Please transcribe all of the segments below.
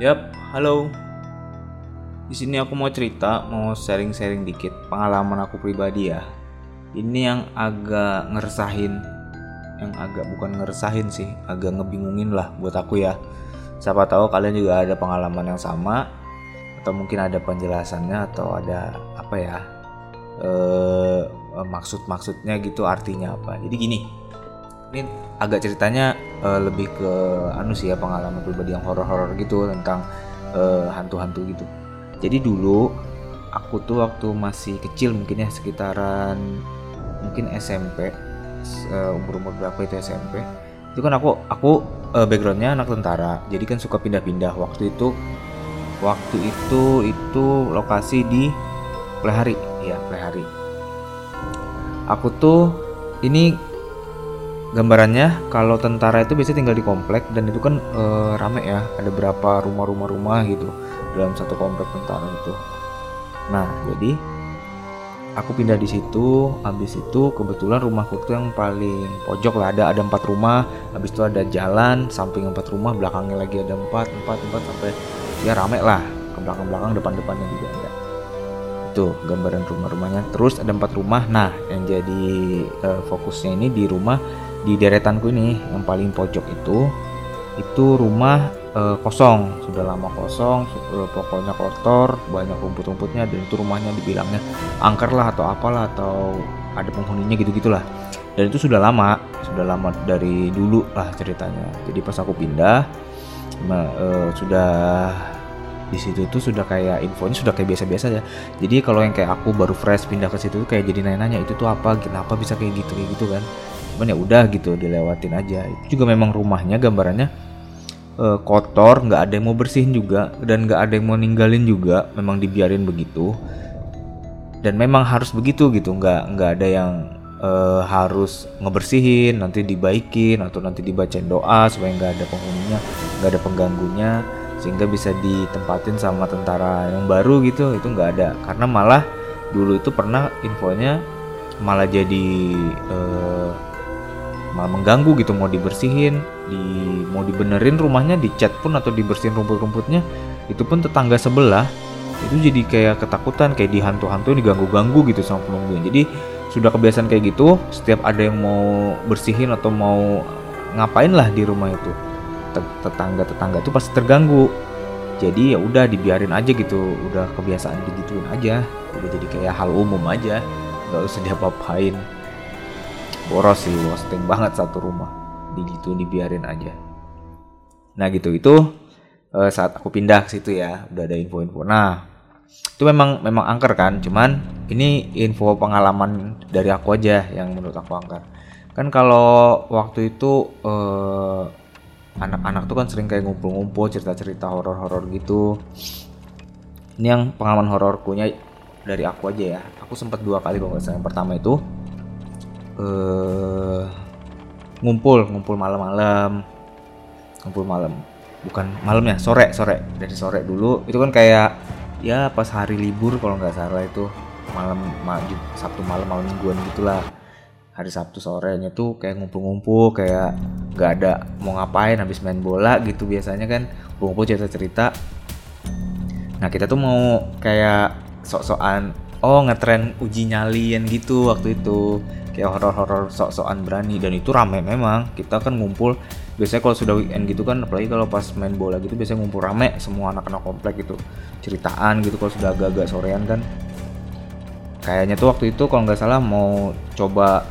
Yap, halo. Di sini aku mau cerita, mau sharing-sharing dikit pengalaman aku pribadi ya. Ini yang agak ngeresahin, yang agak bukan ngeresahin sih, agak ngebingungin lah buat aku ya. Siapa tahu kalian juga ada pengalaman yang sama, atau mungkin ada penjelasannya atau ada apa ya eh maksud-maksudnya gitu artinya apa. Jadi gini, ini agak ceritanya eh, lebih ke anu sih ya pengalaman pribadi yang horor-horor gitu tentang eh, hantu-hantu gitu. Jadi dulu aku tuh waktu masih kecil mungkin ya sekitaran mungkin SMP umur umur berapa itu SMP itu kan aku aku eh, backgroundnya anak tentara. Jadi kan suka pindah-pindah. Waktu itu waktu itu itu lokasi di Plehari. Ya Plehari. Aku tuh ini gambarannya kalau tentara itu biasanya tinggal di komplek dan itu kan eh, rame ya. Ada berapa rumah-rumah rumah gitu dalam satu komplek tentara itu. Nah jadi aku pindah di situ habis itu kebetulan rumahku tuh yang paling pojok lah. Ada ada empat rumah habis itu ada jalan samping empat rumah belakangnya lagi ada empat empat empat sampai ya rame lah. Ke belakang belakang depan depannya juga ada. Itu gambaran rumah-rumahnya. Terus ada empat rumah. Nah yang jadi eh, fokusnya ini di rumah di deretanku ini yang paling pojok itu itu rumah eh, kosong. Sudah lama kosong eh, pokoknya kotor banyak rumput-rumputnya dan itu rumahnya dibilangnya angker lah atau apalah atau ada penghuninya gitu gitulah dan itu sudah lama sudah lama dari dulu lah ceritanya. Jadi pas aku pindah eh, sudah di situ tuh sudah kayak infonya sudah kayak biasa-biasa ya jadi kalau yang kayak aku baru fresh pindah ke situ tuh kayak jadi nanya-nanya itu tuh apa? Kenapa bisa kayak gitu kayak gitu kan cuman ya udah gitu dilewatin aja. Itu juga memang rumahnya gambarannya eh, kotor nggak ada yang mau bersihin juga dan nggak ada yang mau ninggalin juga memang dibiarin begitu. Dan memang harus begitu gitu nggak nggak ada yang eh, harus ngebersihin nanti dibaikin atau nanti dibacain doa supaya nggak ada penghuninya nggak ada pengganggunya sehingga bisa ditempatin sama tentara yang baru gitu itu nggak ada. Karena malah dulu itu pernah infonya malah jadi eh, malah mengganggu gitu mau dibersihin di mau dibenerin rumahnya dicat pun atau dibersihin rumput-rumputnya itu pun tetangga sebelah itu jadi kayak ketakutan kayak dihantu-hantu diganggu-ganggu gitu sama penunggunya jadi sudah kebiasaan kayak gitu setiap ada yang mau bersihin atau mau ngapain lah di rumah itu Tet- tetangga-tetangga tuh pasti terganggu. Jadi ya udah dibiarin aja gitu udah kebiasaan digituin aja udah jadi kayak hal umum aja nggak usah diapa-apain boros sih wasting banget satu rumah. Digitu dibiarin aja. Nah gitu itu eh, saat aku pindah ke situ ya udah ada info-info. Nah itu memang memang angker kan cuman ini info pengalaman dari aku aja yang menurut aku angker. Kan kalau waktu itu eh, anak-anak tuh kan sering kayak ngumpul-ngumpul cerita-cerita horor-horor gitu. Ini yang pengalaman hororkunya dari aku aja ya. Aku sempat dua kali kalau nggak yang pertama itu eh ngumpul ngumpul malam-malam. Ngumpul malam. Bukan malam ya sore sore. Dari sore dulu. Itu kan kayak ya pas hari libur kalau nggak salah itu. Malam ma- Ju- sabtu malam malam mingguan gitulah. Hari sabtu sorenya tuh kayak ngumpul-ngumpul kayak nggak ada mau ngapain habis main bola gitu biasanya kan. Ngumpul cerita-cerita. Nah kita tuh mau kayak sok-sokan oh ngetren uji nyalian gitu waktu itu kayak horor-horor sok-sokan berani. Dan itu rame memang. Kita kan ngumpul biasanya kalau sudah weekend gitu kan apalagi kalau pas main bola gitu biasanya ngumpul rame semua anak-anak komplek gitu. Ceritaan gitu kalau sudah agak-agak sorean kan. Kayaknya tuh waktu itu kalau nggak salah mau coba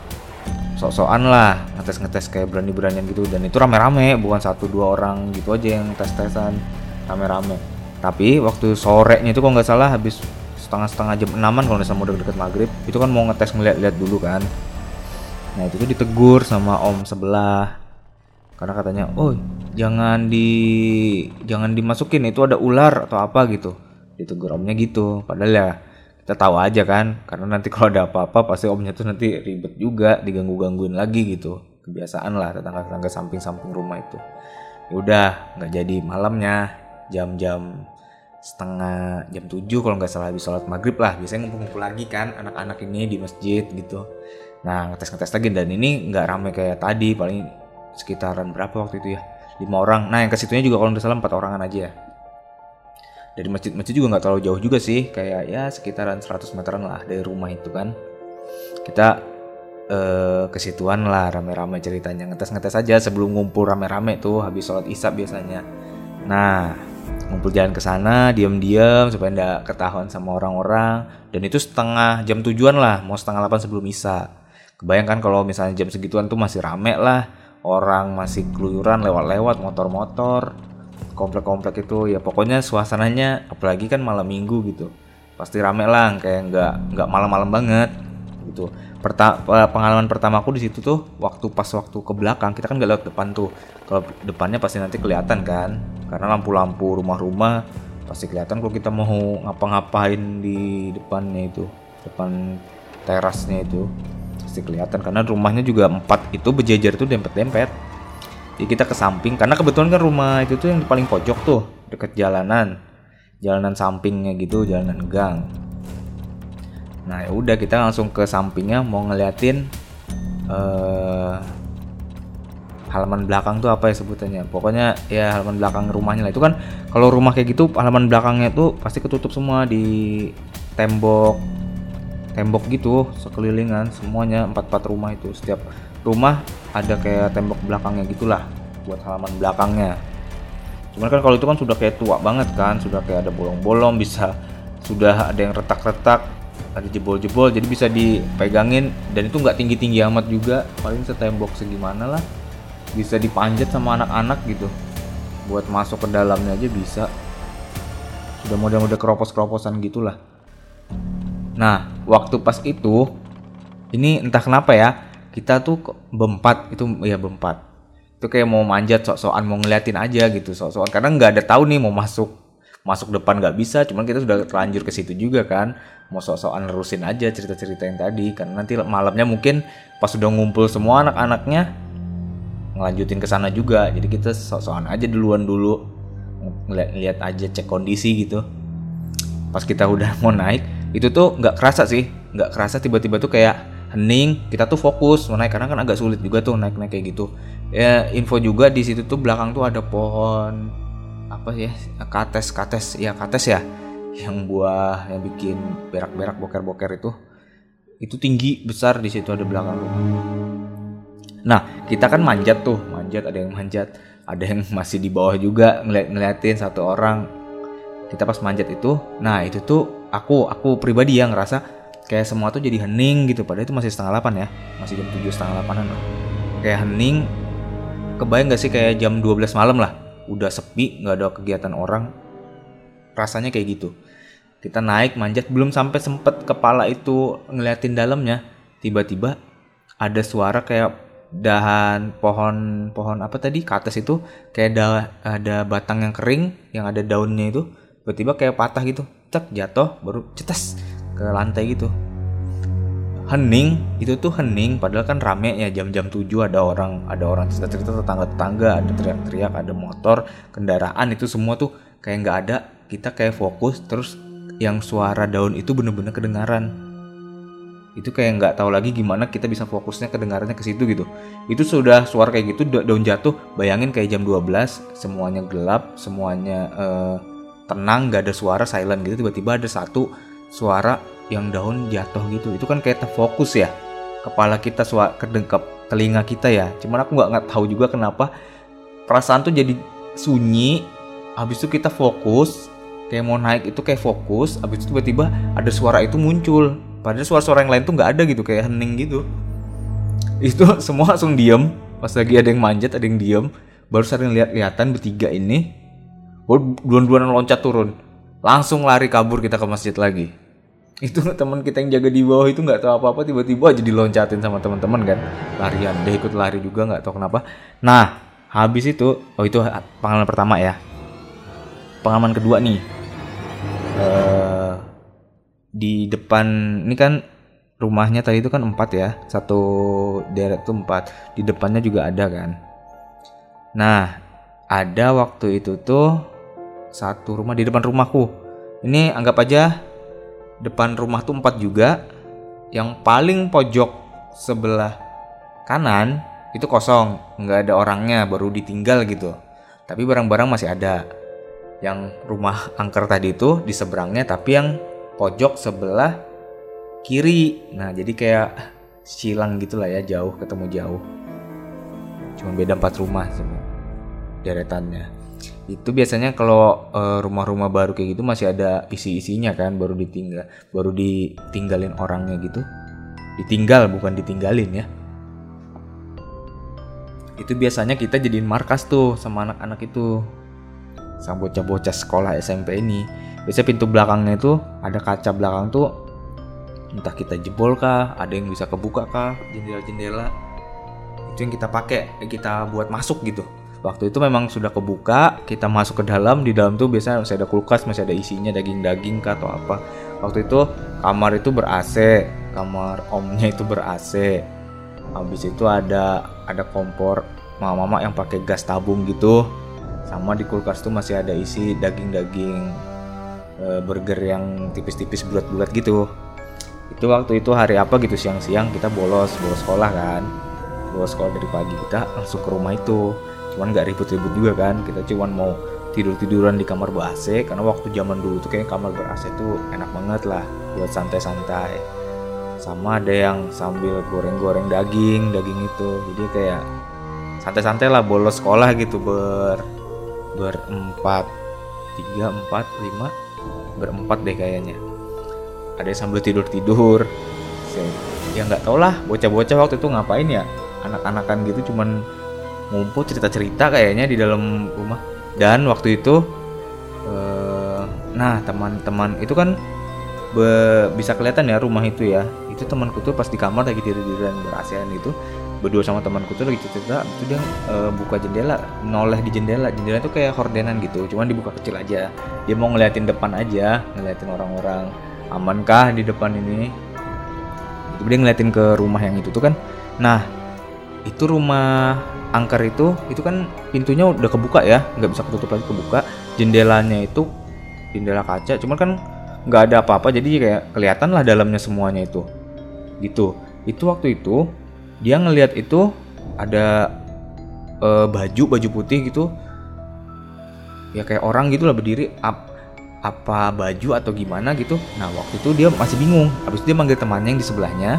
sok-sokan lah ngetes-ngetes kayak berani-beranian gitu. Dan itu rame-rame bukan satu dua orang gitu aja yang tes-tesan. Rame-rame. Tapi waktu sorenya itu kalau nggak salah habis setengah-setengah jam enaman kalau salah mau deket maghrib itu kan mau ngetes ngeliat-liat dulu kan nah itu tuh ditegur sama om sebelah. Karena katanya oh jangan di jangan dimasukin itu ada ular atau apa gitu. Ditegur omnya gitu. Padahal ya kita tahu aja kan karena nanti kalau ada apa-apa pasti omnya tuh nanti ribet juga diganggu gangguin lagi gitu. Kebiasaan lah tetangga-tetangga samping-samping rumah itu. Ya udah nggak jadi malamnya jam-jam setengah jam 7 kalau nggak salah habis sholat maghrib lah. Biasanya ngumpul-ngumpul lagi kan anak-anak ini di masjid gitu nah ngetes-ngetes lagi dan ini nggak rame kayak tadi paling sekitaran berapa waktu itu ya? Lima orang. Nah yang ke situnya juga kalau nggak salah empat orangan aja. Ya dari masjid-masjid juga nggak terlalu jauh juga sih. Kayak ya sekitaran 100 meteran lah dari rumah itu kan. Kita eh, ke situan lah rame-rame ceritanya. Ngetes-ngetes aja sebelum ngumpul rame-rame tuh habis sholat isya biasanya. Nah ngumpul jalan ke sana diam-diam supaya nggak ketahuan sama orang-orang. Dan itu setengah jam tujuan lah mau setengah delapan sebelum isya kebayangkan kalau misalnya jam segituan tuh masih rame lah. Orang masih keluyuran lewat-lewat motor-motor. Komplek-komplek itu ya pokoknya suasananya apalagi kan malam minggu gitu. Pasti rame lah kayak nggak nggak malam-malam banget gitu. Perta pengalaman pertamaku di situ tuh waktu pas waktu ke belakang kita kan nggak lewat depan tuh. Kalau depannya pasti nanti kelihatan kan karena lampu-lampu rumah-rumah pasti kelihatan kalau kita mau ngapa-ngapain di depannya itu depan terasnya itu pasti kelihatan karena rumahnya juga empat itu berjejer tuh dempet-dempet. Jadi kita ke samping karena kebetulan kan rumah itu tuh yang paling pojok tuh deket jalanan. Jalanan sampingnya gitu jalanan gang. Nah ya udah kita langsung ke sampingnya mau ngeliatin uh, halaman belakang tuh apa ya sebutannya. Pokoknya ya halaman belakang rumahnya lah. Itu kan kalau rumah kayak gitu halaman belakangnya tuh pasti ketutup semua di tembok tembok gitu sekelilingan semuanya empat empat rumah itu. Setiap rumah ada kayak tembok belakangnya gitulah buat halaman belakangnya. Cuman kan kalau itu kan sudah kayak tua banget kan sudah kayak ada bolong-bolong bisa sudah ada yang retak-retak ada jebol-jebol jadi bisa dipegangin. Dan itu nggak tinggi-tinggi amat juga paling setembok segimana lah. Bisa dipanjat sama anak-anak gitu. Buat masuk ke dalamnya aja bisa. Sudah model-model keropos-keroposan gitulah nah waktu pas itu ini entah kenapa ya kita tuh bempat itu ya bempat. Itu kayak mau manjat sok-sokan mau ngeliatin aja gitu sok-sokan. Karena nggak ada tahu nih mau masuk masuk depan nggak bisa cuman kita sudah terlanjur ke situ juga kan. Mau sok-sokan nerusin aja cerita-cerita yang tadi karena nanti malamnya mungkin pas sudah ngumpul semua anak-anaknya ngelanjutin ke sana juga. Jadi kita sok-sokan aja duluan dulu ngeliat aja cek kondisi gitu. Pas kita udah mau naik itu tuh nggak kerasa sih nggak kerasa tiba-tiba tuh kayak hening kita tuh fokus naik karena kan agak sulit juga tuh naik naik kayak gitu. Ya info juga di situ tuh belakang tuh ada pohon apa ya kates kates ya kates ya yang buah yang bikin berak-berak boker-boker itu. Itu tinggi besar di situ ada belakang rumah nah kita kan manjat tuh manjat ada yang manjat ada yang masih di bawah juga ngeliat ngeliatin satu orang. Kita pas manjat itu nah itu tuh aku aku pribadi yang ngerasa kayak semua tuh jadi hening gitu. Padahal itu masih setengah delapan ya. Masih jam tujuh setengah delapanan lah. Kayak hening. Kebayang gak sih kayak jam 12 malam lah. Udah sepi nggak ada kegiatan orang. Rasanya kayak gitu. Kita naik manjat belum sampai sempet kepala itu ngeliatin dalamnya. Tiba-tiba ada suara kayak dahan pohon pohon apa tadi ke atas itu. Kayak ada ada batang yang kering yang ada daunnya itu. Tiba-tiba kayak patah gitu cek jatuh baru cetas ke lantai gitu. Hening itu tuh hening padahal kan rame ya jam-jam 7 ada orang ada orang cerita-cerita tetangga-tetangga ada teriak-teriak ada motor kendaraan itu semua tuh kayak nggak ada. Kita kayak fokus terus yang suara daun itu bener-bener kedengaran. Itu kayak nggak tahu lagi gimana kita bisa fokusnya kedengarannya ke situ gitu. Itu sudah suara kayak gitu daun jatuh. Bayangin kayak jam 12 semuanya gelap semuanya uh, tenang nggak ada suara silent gitu tiba-tiba ada satu suara yang daun jatuh gitu. Itu kan kayak terfokus ya kepala kita suara kedengkap telinga kita ya. Cuman aku nggak nggak tahu juga kenapa. Perasaan tuh jadi sunyi habis itu kita fokus kayak mau naik itu kayak fokus habis itu tiba-tiba ada suara itu muncul. Padahal suara-suara yang lain tuh nggak ada gitu kayak hening gitu. Itu semua langsung diem. Pas lagi ada yang manjat ada yang diem. Baru sering lihat-lihatan bertiga ini baru duluan-duluan loncat turun. Langsung lari kabur kita ke masjid lagi. Itu teman kita yang jaga di bawah itu nggak tahu apa-apa tiba-tiba aja diloncatin sama teman-teman kan. Larian dia ikut lari juga nggak tahu kenapa. Nah habis itu oh itu pengalaman pertama ya. Pengalaman kedua nih. Uh, di depan ini kan rumahnya tadi itu kan empat ya. Satu deret tuh empat. Di depannya juga ada kan. Nah ada waktu itu tuh satu rumah di depan rumahku. Ini anggap aja depan rumah tuh empat juga. Yang paling pojok sebelah kanan itu kosong. Nggak ada orangnya baru ditinggal gitu. Tapi barang-barang masih ada. Yang rumah angker tadi itu di seberangnya tapi yang pojok sebelah kiri. Nah jadi kayak silang gitulah ya jauh ketemu jauh. Cuma beda empat rumah semua deretannya itu biasanya kalau uh, rumah-rumah baru kayak gitu masih ada isi-isinya kan baru ditinggal baru ditinggalin orangnya gitu. Ditinggal bukan ditinggalin ya. Itu biasanya kita jadiin markas tuh sama anak-anak itu. Sama bocah-bocah sekolah SMP ini. Biasanya pintu belakangnya itu ada kaca belakang tuh entah kita jebol kah ada yang bisa kebuka kah jendela-jendela. Itu yang kita pakai kita buat masuk gitu waktu itu memang sudah kebuka kita masuk ke dalam di dalam tuh biasanya masih ada kulkas masih ada isinya daging-daging kah atau apa. Waktu itu kamar itu ber AC kamar omnya itu ber AC habis itu ada ada kompor mama-mama yang pakai gas tabung gitu. Sama di kulkas tuh masih ada isi daging-daging e, burger yang tipis-tipis bulat-bulat gitu. Itu waktu itu hari apa gitu siang-siang kita bolos bolos sekolah kan. Bolos sekolah dari pagi kita langsung ke rumah itu cuman nggak ribut-ribut juga kan. Kita cuman mau tidur-tiduran di kamar ber AC karena waktu zaman dulu tuh kayak kamar ber AC tuh enak banget lah buat santai-santai. Sama ada yang sambil goreng-goreng daging daging itu. Jadi kayak santai-santai lah bolos sekolah gitu ber berempat tiga empat lima berempat deh kayaknya. Ada yang sambil tidur-tidur. Ya nggak tau lah bocah-bocah waktu itu ngapain ya? Anak-anakan gitu cuman ngumpul cerita-cerita kayaknya di dalam rumah. Dan waktu itu uh, nah teman-teman itu kan be, bisa kelihatan ya rumah itu ya. Itu temanku tuh pas di kamar lagi diri-dirian berasian itu berdua sama temanku tuh lagi cerita itu dia uh, buka jendela noleh di jendela. Jendela itu kayak hordenan gitu cuman dibuka kecil aja. Dia mau ngeliatin depan aja ngeliatin orang-orang. Amankah di depan ini? Itu dia ngeliatin ke rumah yang itu tuh kan. Nah itu rumah angker itu itu kan pintunya udah kebuka ya nggak bisa ketutup lagi kebuka. Jendelanya itu jendela kaca cuman kan nggak ada apa-apa jadi kayak kelihatan lah dalamnya semuanya itu. Gitu. Itu waktu itu dia ngelihat itu ada uh, baju baju putih gitu. Ya kayak orang gitu lah berdiri ap, apa baju atau gimana? gitu. Nah waktu itu dia masih bingung. Habis itu dia manggil temannya yang di sebelahnya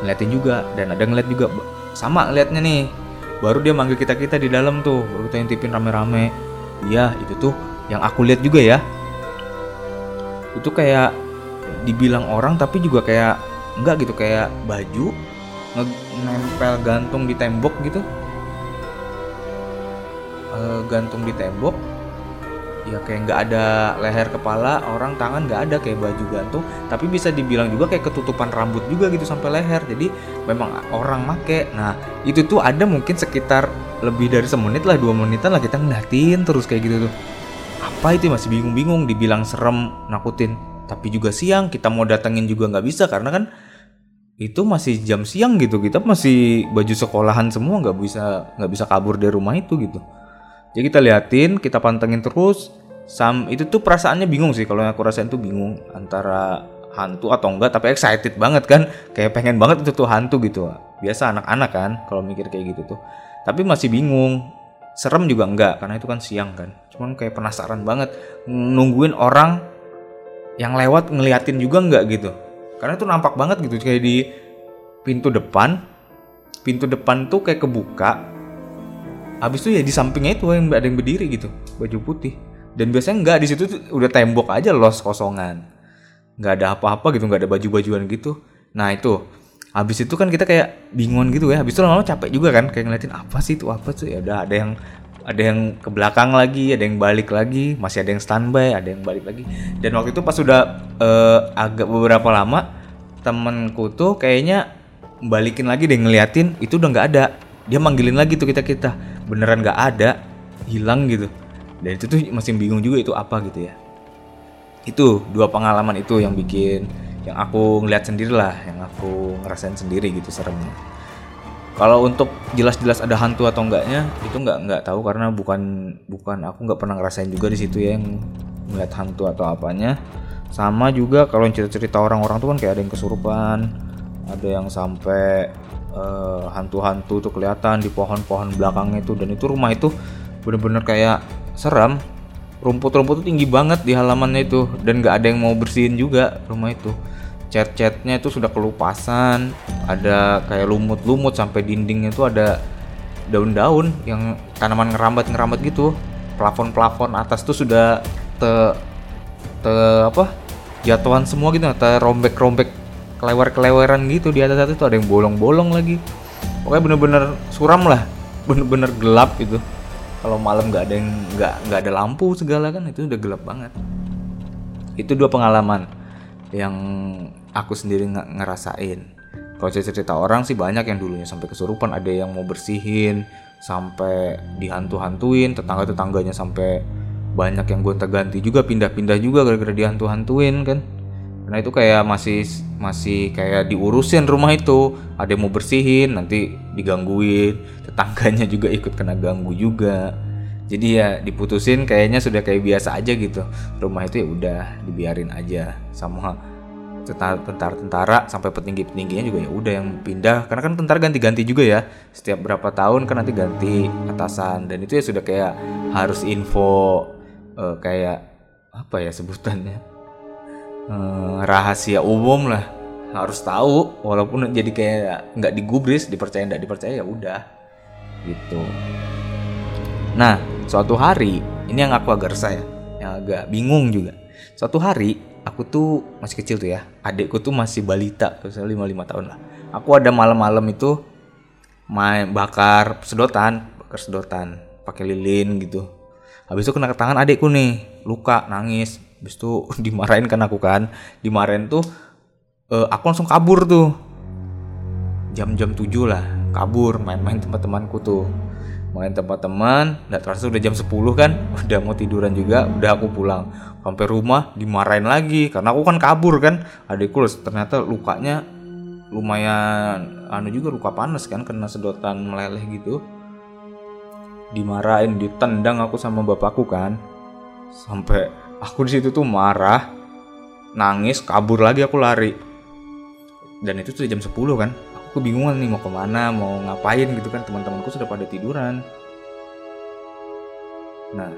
ngeliatin juga. Dan ada ngeliat juga sama ngeliatnya nih baru dia manggil kita kita di dalam tuh baru kita intipin rame-rame. Iya itu tuh yang aku lihat juga ya. Itu kayak dibilang orang tapi juga kayak enggak gitu kayak baju nempel gantung di tembok gitu. E, gantung di tembok ya kayak nggak ada leher kepala orang tangan nggak ada kayak baju gantung. Tapi bisa dibilang juga kayak ketutupan rambut juga gitu sampai leher. Jadi memang orang make. Nah itu tuh ada mungkin sekitar lebih dari semenit lah dua menitan lah kita ngeliatin terus kayak gitu tuh. Apa itu masih bingung-bingung dibilang serem nakutin. Tapi juga siang kita mau datengin juga nggak bisa karena kan itu masih jam siang gitu. Kita masih baju sekolahan semua nggak bisa nggak bisa kabur dari rumah itu gitu jadi kita liatin kita pantengin terus sam itu tuh perasaannya bingung sih. Kalau yang aku rasain tuh bingung antara hantu atau enggak tapi excited banget kan. Kayak pengen banget itu tuh hantu gitu. Biasa anak-anak kan kalau mikir kayak gitu tuh. Tapi masih bingung. Serem juga enggak karena itu kan siang kan. Cuman kayak penasaran banget nungguin orang yang lewat ngeliatin juga enggak gitu. Karena itu nampak banget gitu kayak di pintu depan. Pintu depan tuh kayak kebuka Abis itu ya di sampingnya itu yang ada yang berdiri gitu, baju putih. Dan biasanya nggak di situ udah tembok aja los kosongan. Nggak ada apa-apa gitu, nggak ada baju-bajuan gitu. Nah itu, habis itu kan kita kayak bingung gitu ya. Habis itu lama-lama capek juga kan, kayak ngeliatin apa sih itu apa sih? Ya udah ada yang ada yang ke belakang lagi, ada yang balik lagi, masih ada yang standby, ada yang balik lagi. Dan waktu itu pas sudah uh, agak beberapa lama, temenku tuh kayaknya balikin lagi deh ngeliatin, itu udah nggak ada dia manggilin lagi tuh kita kita. Beneran nggak ada hilang gitu. Dan itu tuh masih bingung juga itu apa gitu ya. Itu dua pengalaman itu yang bikin yang aku ngeliat sendiri lah yang aku ngerasain sendiri gitu seremnya. Kalau untuk jelas-jelas ada hantu atau enggaknya itu nggak nggak tahu karena bukan bukan aku nggak pernah ngerasain juga di situ ya yang ngeliat hantu atau apanya. Sama juga kalau cerita-cerita orang-orang tuh kan kayak ada yang kesurupan ada yang sampai eh, hantu-hantu tuh kelihatan di pohon-pohon belakangnya itu dan itu rumah itu bener-bener kayak serem rumput-rumput tuh tinggi banget di halamannya itu. Dan nggak ada yang mau bersihin juga rumah itu. Cat-catnya itu sudah kelupasan. Ada kayak lumut-lumut sampai dindingnya itu ada daun-daun yang tanaman ngerambat-ngerambat gitu. Plafon-plafon atas tuh sudah te te apa? Jatuhan semua gitu terombek-rombek kelewer-keleweran gitu di atas atas itu ada yang bolong-bolong lagi. Pokoknya bener-bener suram lah. Bener-bener gelap gitu. Kalau malam nggak ada nggak nggak ada lampu segala kan itu udah gelap banget. Itu dua pengalaman yang aku sendiri nggak ngerasain. Kalau cerita orang sih banyak yang dulunya sampai kesurupan. Ada yang mau bersihin sampai dihantu-hantuin tetangga-tetangganya sampai banyak yang gonta-ganti juga pindah-pindah juga gara-gara dihantu-hantuin kan karena itu kayak masih masih kayak diurusin rumah itu. Ada yang mau bersihin nanti digangguin. Tetangganya juga ikut kena ganggu juga. Jadi ya diputusin kayaknya sudah kayak biasa aja gitu. Rumah itu ya udah dibiarin aja. Sama tentara-tentara sampai petinggi-petingginya juga ya udah yang pindah. Karena kan tentara ganti-ganti juga ya. Setiap berapa tahun kan nanti ganti atasan. Dan itu ya sudah kayak harus info uh, kayak apa ya sebutannya uh, rahasia umum lah. Harus tahu walaupun jadi kayak nggak digubris dipercaya nggak dipercaya ya udah. Gitu. Nah suatu hari ini yang aku agak resah ya yang agak bingung juga. Suatu hari aku tuh masih kecil tuh ya adikku tuh masih balita misalnya lima lima tahun lah. Aku ada malam-malam itu main bakar sedotan bakar sedotan pakai lilin gitu. Habis itu kena ke tangan adikku nih luka nangis habis itu dimarahin kan aku kan. Dimarahin tuh uh, aku langsung kabur tuh. Jam-jam tujuh lah kabur main-main tempat temanku tuh. Main tempat teman nggak terasa udah jam 10 kan. Udah mau tiduran juga udah aku pulang. Sampai rumah dimarahin lagi. Karena aku kan kabur kan. Adikku ternyata lukanya lumayan anu juga luka panas kan kena sedotan meleleh gitu. Dimarahin ditendang aku sama bapakku kan. Sampai aku di situ tuh marah nangis kabur lagi aku lari. Dan itu sudah jam 10 kan. Aku bingung nih mau ke mana mau ngapain gitu kan. Teman-temanku sudah pada tiduran. Nah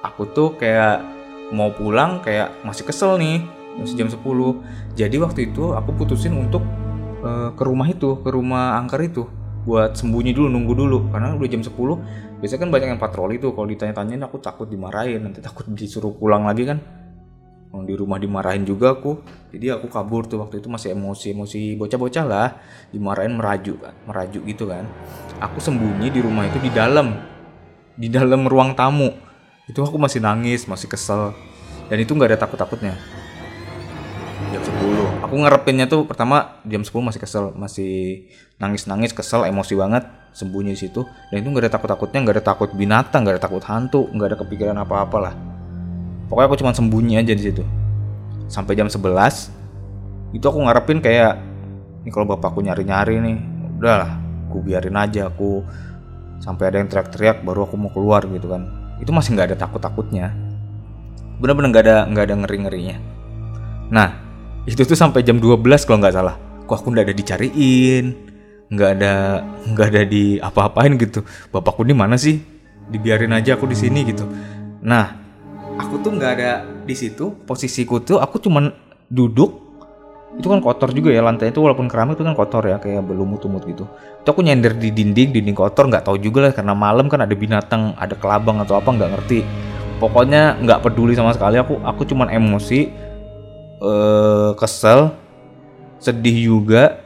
aku tuh kayak mau pulang kayak masih kesel nih masih jam 10 jadi waktu itu aku putusin untuk uh, ke rumah itu ke rumah angker itu buat sembunyi dulu nunggu dulu. Karena udah jam 10 biasanya kan banyak yang patroli tuh kalau ditanya-tanyain aku takut dimarahin nanti takut disuruh pulang lagi kan. Di rumah dimarahin juga aku jadi aku kabur tuh waktu itu masih emosi emosi bocah-bocah lah. Dimarahin merajuk kan merajuk gitu kan. Aku sembunyi di rumah itu di dalam di dalam ruang tamu. Itu aku masih nangis masih kesel. Dan itu nggak ada takut-takutnya. Jam 10 aku ngerepinnya tuh pertama jam 10 masih kesel masih nangis-nangis kesel emosi banget sembunyi di situ. Dan itu nggak ada takut-takutnya nggak ada takut binatang nggak ada takut hantu nggak ada kepikiran apa-apa lah pokoknya aku cuma sembunyi aja di situ. Sampai jam 11 itu aku ngarepin kayak ini kalau bapakku nyari-nyari nih udahlah aku biarin aja aku sampai ada yang teriak-teriak baru aku mau keluar gitu kan. Itu masih nggak ada takut-takutnya. Bener-bener nggak ada nggak ada ngeri-ngerinya. Nah itu tuh sampai jam 12 kalau nggak salah. Kok aku nggak ada dicariin nggak ada nggak ada di apa-apain gitu. Bapakku ini mana sih? Dibiarin aja aku di sini gitu. Nah aku tuh nggak ada di situ. Posisiku tuh aku cuman duduk. Itu kan kotor juga ya lantai itu walaupun keramik itu kan kotor ya kayak berlumut-lumut gitu. Itu aku nyender di dinding dinding kotor nggak tahu juga lah karena malam kan ada binatang ada kelabang atau apa nggak ngerti. Pokoknya nggak peduli sama sekali aku aku cuman emosi eh kesel sedih juga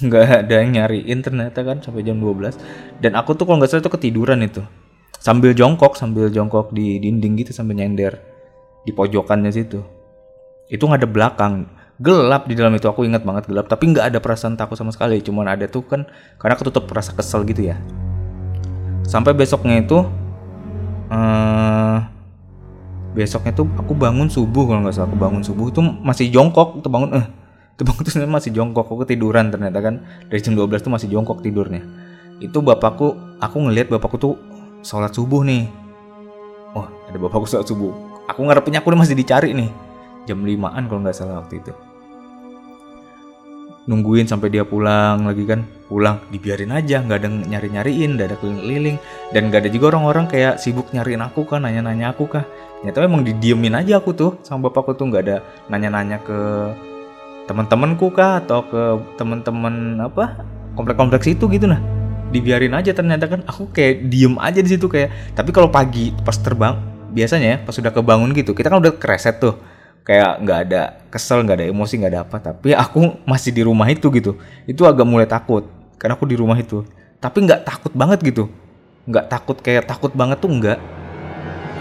nggak ada yang nyariin ternyata kan sampai jam 12 dan aku tuh kalau nggak salah tuh ketiduran itu. Sambil jongkok sambil jongkok di dinding gitu sambil nyender di pojokannya situ. Itu nggak ada belakang. Gelap di dalam itu aku ingat banget gelap. Tapi nggak ada perasaan takut sama sekali. Cuman ada tuh kan karena ketutup rasa kesel gitu ya. Sampai besoknya itu uh, besoknya tuh aku bangun subuh kalau nggak salah. Aku bangun subuh itu masih jongkok itu bangun eh itu bangun tuh masih jongkok aku ketiduran ternyata kan. Dari jam 12 tuh masih jongkok tidurnya. Itu bapakku aku ngelihat bapakku tuh sholat subuh nih. Oh ada bapakku sholat subuh. Aku ngarepinnya aku masih dicari nih. Jam limaan kalau nggak salah waktu itu. Nungguin sampai dia pulang lagi kan. Pulang dibiarin aja nggak ada nyari nyariin nggak ada keliling-keliling. Dan nggak ada juga orang-orang kayak sibuk nyariin aku kan nanya-nanya aku kah. Ternyata memang didiemin aja aku tuh sama bapakku tuh. Nggak ada nanya-nanya ke teman-temanku kah? Atau ke teman-teman apa? Komplek-kompleks itu gitu nah. Dibiarin aja ternyata kan. Aku kayak diem aja di situ kayak tapi kalau pagi pas terbang biasanya ya pas sudah kebangun gitu kita kan udah kereset tuh. Kayak nggak ada kesel nggak ada emosi nggak ada apa. Tapi aku masih di rumah itu gitu. Itu agak mulai takut karena aku di rumah itu. Tapi nggak takut banget gitu. Nggak takut kayak takut banget tuh nggak.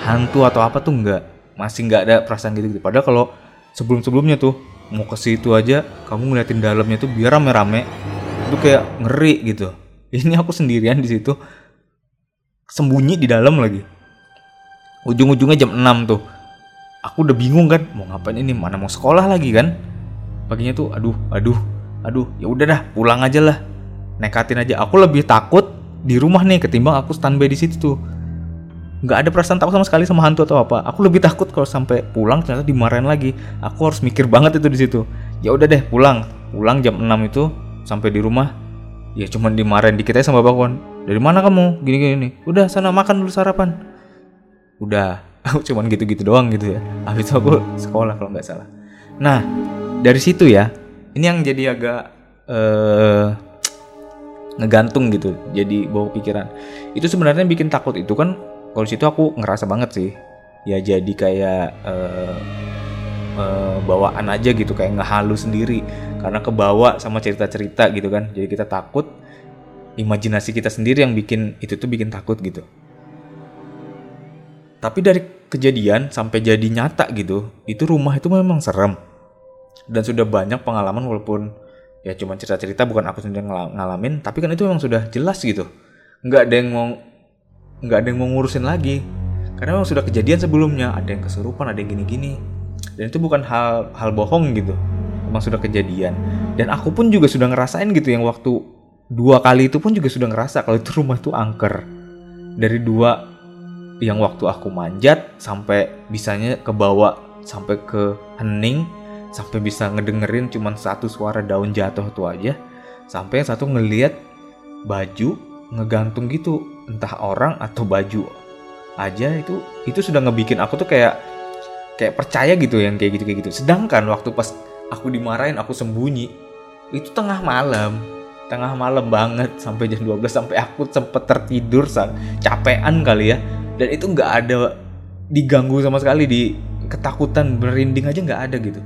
Hantu atau apa tuh nggak. Masih nggak ada perasaan gitu, gitu. Padahal kalau sebelum sebelumnya tuh mau ke situ aja kamu ngeliatin dalamnya tuh biar rame-rame. Itu kayak ngeri gitu. Ini aku sendirian di situ. Sembunyi di dalam lagi. Ujung-ujungnya jam 6 tuh. Aku udah bingung kan mau ngapain ini? Mana mau sekolah lagi kan? Paginya tuh aduh aduh aduh ya udah dah pulang aja lah. Nekatin aja. Aku lebih takut di rumah nih ketimbang aku standby di situ tuh nggak ada perasaan takut sama sekali sama hantu atau apa. Aku lebih takut kalau sampai pulang ternyata dimarahin lagi. Aku harus mikir banget itu di situ. Ya udah deh pulang. Pulang jam 6 itu sampai di rumah. Ya cuman dimarahin dikit aja sama bakwan. Dari mana kamu? Gini gini nih udah sana makan dulu sarapan. Udah. Aku cuman gitu-gitu doang gitu ya. Habis itu aku sekolah kalau nggak salah. Nah dari situ ya. Ini yang jadi agak uh, ngegantung gitu. Jadi bawa pikiran. Itu sebenarnya bikin takut itu kan kalau situ aku ngerasa banget sih. Ya jadi kayak uh, uh, bawaan aja gitu kayak ngehalu sendiri. Karena kebawa sama cerita-cerita gitu kan. Jadi kita takut imajinasi kita sendiri yang bikin itu tuh bikin takut gitu. Tapi dari kejadian sampai jadi nyata gitu, itu rumah itu memang serem. Dan sudah banyak pengalaman walaupun ya cuma cerita-cerita bukan aku sendiri ngalamin, tapi kan itu memang sudah jelas gitu. Nggak ada yang mau nggak ada yang mau ngurusin lagi. Karena memang sudah kejadian sebelumnya, ada yang kesurupan, ada yang gini-gini. Dan itu bukan hal hal bohong gitu. Memang sudah kejadian. Dan aku pun juga sudah ngerasain gitu yang waktu dua kali itu pun juga sudah ngerasa kalau itu rumah tuh angker. Dari dua yang waktu aku manjat sampai bisanya kebawa sampai ke hening sampai bisa ngedengerin cuman satu suara daun jatuh itu aja sampai yang satu ngeliat baju ngegantung gitu entah orang atau baju. Aja itu itu sudah ngebikin aku tuh kayak kayak percaya gitu yang kayak gitu kayak gitu. Sedangkan waktu pas aku dimarahin aku sembunyi itu tengah malam. Tengah malam banget sampai jam 12 sampai aku sempet tertidur saat capean kali ya. Dan itu nggak ada diganggu sama sekali di ketakutan merinding aja nggak ada gitu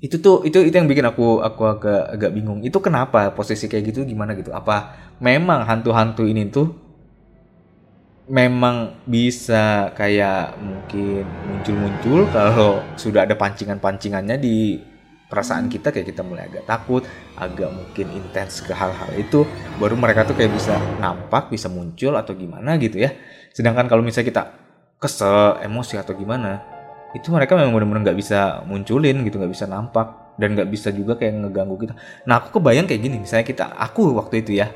itu tuh itu itu yang bikin aku aku agak agak bingung itu kenapa posisi kayak gitu gimana gitu apa memang hantu-hantu ini tuh memang bisa kayak mungkin muncul-muncul kalau sudah ada pancingan-pancingannya di perasaan kita kayak kita mulai agak takut, agak mungkin intens ke hal-hal itu, baru mereka tuh kayak bisa nampak, bisa muncul atau gimana gitu ya. Sedangkan kalau misalnya kita kesel, emosi atau gimana, itu mereka memang benar-benar nggak bisa munculin gitu, nggak bisa nampak dan nggak bisa juga kayak ngeganggu kita. Nah aku kebayang kayak gini, misalnya kita, aku waktu itu ya,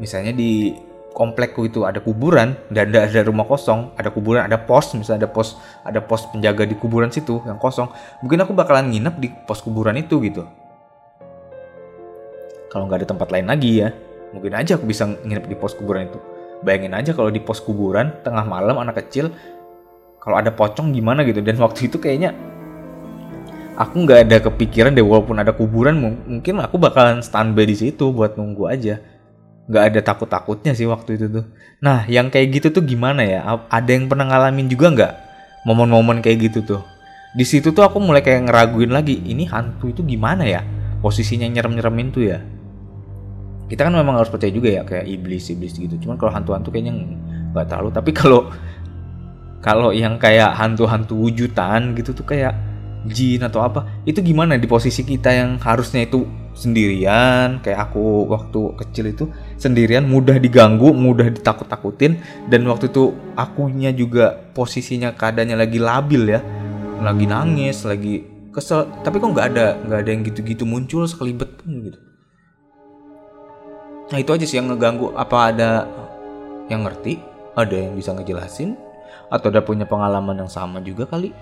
misalnya di komplekku itu ada kuburan dan ada, ada rumah kosong, ada kuburan, ada pos, misalnya ada pos, ada pos penjaga di kuburan situ yang kosong. Mungkin aku bakalan nginep di pos kuburan itu gitu. Kalau nggak ada tempat lain lagi ya, mungkin aja aku bisa nginep di pos kuburan itu. Bayangin aja kalau di pos kuburan tengah malam anak kecil, kalau ada pocong gimana gitu. Dan waktu itu kayaknya aku nggak ada kepikiran deh walaupun ada kuburan mungkin aku bakalan standby di situ buat nunggu aja nggak ada takut-takutnya sih waktu itu tuh. Nah, yang kayak gitu tuh gimana ya? Ada yang pernah ngalamin juga nggak momen-momen kayak gitu tuh? Di situ tuh aku mulai kayak ngeraguin lagi, ini hantu itu gimana ya? Posisinya nyerem-nyeremin tuh ya. Kita kan memang harus percaya juga ya kayak iblis-iblis gitu. Cuman kalau hantu-hantu kayaknya nggak terlalu. Tapi kalau kalau yang kayak hantu-hantu wujudan gitu tuh kayak jin atau apa, itu gimana di posisi kita yang harusnya itu sendirian? Kayak aku waktu kecil itu sendirian mudah diganggu mudah ditakut-takutin dan waktu itu akunya juga posisinya keadaannya lagi labil ya. Lagi nangis lagi kesel. Tapi kok nggak ada nggak ada yang gitu-gitu muncul sekelibet pun gitu. Nah itu aja sih yang ngeganggu. Apa ada yang ngerti? Ada yang bisa ngejelasin atau ada punya pengalaman yang sama juga kali.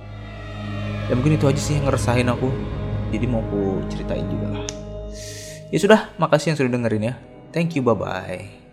Ya mungkin itu aja sih yang ngeresahin aku. Jadi mau aku ceritain juga lah. Ya sudah makasih yang sudah dengerin ya. Thank you bye bye